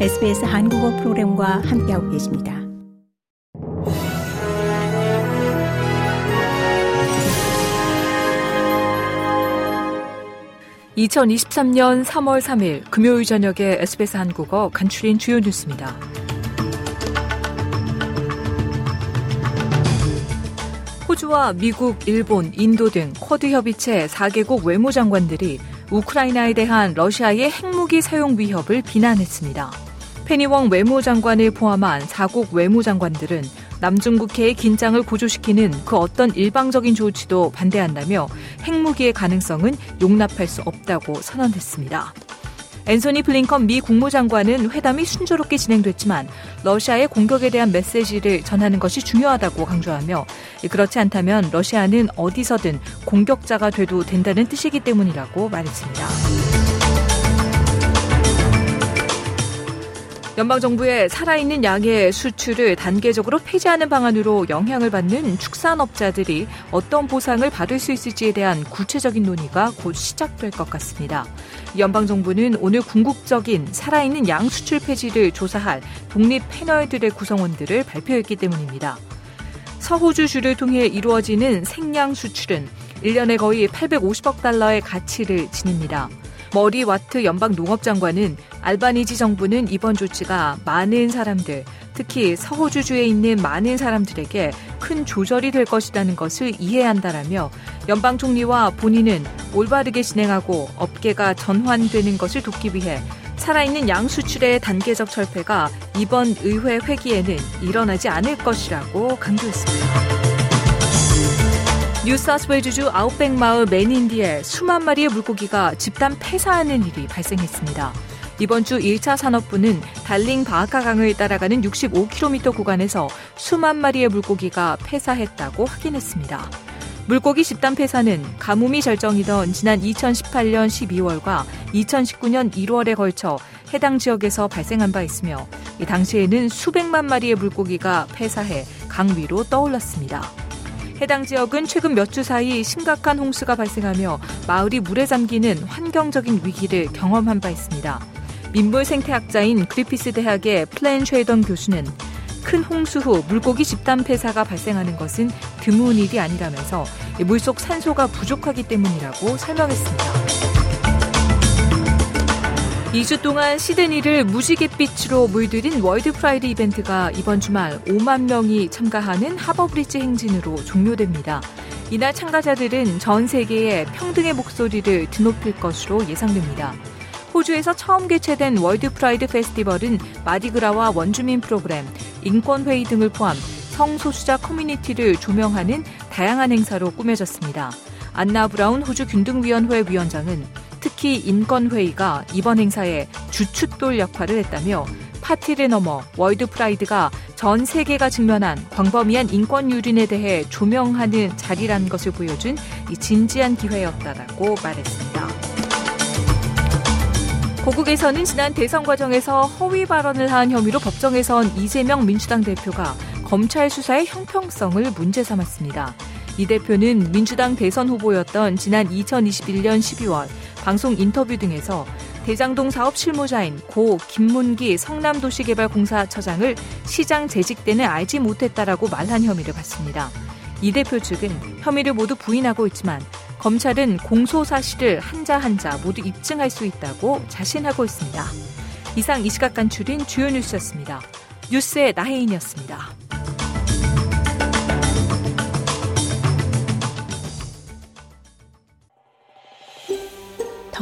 SBS 한국어 프로그램과 함께하고 계십니다. (2023년 3월 3일) 금요일 저녁에 SBS 한국어 간추린 주요 뉴스입니다. 호주와 미국, 일본, 인도 등 쿼드 협의체 4개국 외무장관들이 우크라이나에 대한 러시아의 핵무기 사용 위협을 비난했습니다. 페니웡 외무장관을 포함한 4국 외무장관들은 남중국해의 긴장을 고조시키는 그 어떤 일방적인 조치도 반대한다며 핵무기의 가능성은 용납할 수 없다고 선언했습니다. 앤소니 블링컨 미 국무장관은 회담이 순조롭게 진행됐지만 러시아의 공격에 대한 메시지를 전하는 것이 중요하다고 강조하며 그렇지 않다면 러시아는 어디서든 공격자가 돼도 된다는 뜻이기 때문이라고 말했습니다. 연방정부의 살아있는 양의 수출을 단계적으로 폐지하는 방안으로 영향을 받는 축산업자들이 어떤 보상을 받을 수 있을지에 대한 구체적인 논의가 곧 시작될 것 같습니다. 연방정부는 오늘 궁극적인 살아있는 양 수출 폐지를 조사할 독립 패널들의 구성원들을 발표했기 때문입니다. 서호주 주를 통해 이루어지는 생양 수출은 1년에 거의 850억 달러의 가치를 지닙니다. 머리 와트 연방 농업장관은 알바니지 정부는 이번 조치가 많은 사람들, 특히 서호주주에 있는 많은 사람들에게 큰 조절이 될 것이라는 것을 이해한다라며 연방 총리와 본인은 올바르게 진행하고 업계가 전환되는 것을 돕기 위해 살아있는 양 수출의 단계적 철폐가 이번 의회 회기에는 일어나지 않을 것이라고 강조했습니다. 뉴사스웨이주주 아웃백 마을 맨인디에 수만 마리의 물고기가 집단 폐사하는 일이 발생했습니다. 이번 주 1차 산업부는 달링 바하카 강을 따라가는 65km 구간에서 수만 마리의 물고기가 폐사했다고 확인했습니다. 물고기 집단 폐사는 가뭄이 절정이던 지난 2018년 12월과 2019년 1월에 걸쳐 해당 지역에서 발생한 바 있으며 당시에는 수백만 마리의 물고기가 폐사해 강 위로 떠올랐습니다. 해당 지역은 최근 몇 주 사이 심각한 홍수가 발생하며 마을이 물에 잠기는 환경적인 위기를 경험한 바 있습니다. 민물 생태학자인 그리피스 대학의 플랜 쉐이던 교수는 큰 홍수 후 물고기 집단 폐사가 발생하는 것은 드문 일이 아니라면서 물속 산소가 부족하기 때문이라고 설명했습니다. 2주 동안 시드니를 무지갯빛으로 물들인 월드 프라이드 이벤트가 이번 주말 5만 명이 참가하는 하버브리지 행진으로 종료됩니다. 이날 참가자들은 전 세계의 평등의 목소리를 드높일 것으로 예상됩니다. 호주에서 처음 개최된 월드 프라이드 페스티벌은 마디그라와 원주민 프로그램, 인권회의 등을 포함 성소수자 커뮤니티를 조명하는 다양한 행사로 꾸며졌습니다. 안나 브라운 호주 균등위원회 위원장은 특히 인권회의가 이번 행사에 주춧돌 역할을 했다며 파티를 넘어 월드 프라이드가 전 세계가 직면한 광범위한 인권 유린에 대해 조명하는 자리라는 것을 보여준 진지한 기회였다라고 말했습니다. 고국에서는 지난 대선 과정에서 허위 발언을 한 혐의로 법정에 선 이재명 민주당 대표가 검찰 수사의 형평성을 문제 삼았습니다. 이 대표는 민주당 대선 후보였던 지난 2021년 12월 방송 인터뷰 등에서 대장동 사업 실무자인 고 김문기 성남도시개발공사 처장을 시장 재직 때는 알지 못했다라고 말한 혐의를 받습니다. 이 대표 측은 혐의를 모두 부인하고 있지만 검찰은 공소 사실을 한자 한자 모두 입증할 수 있다고 자신하고 있습니다. 이상 이 시각 간추린 주요 뉴스였습니다. 뉴스의 나혜인이었습니다.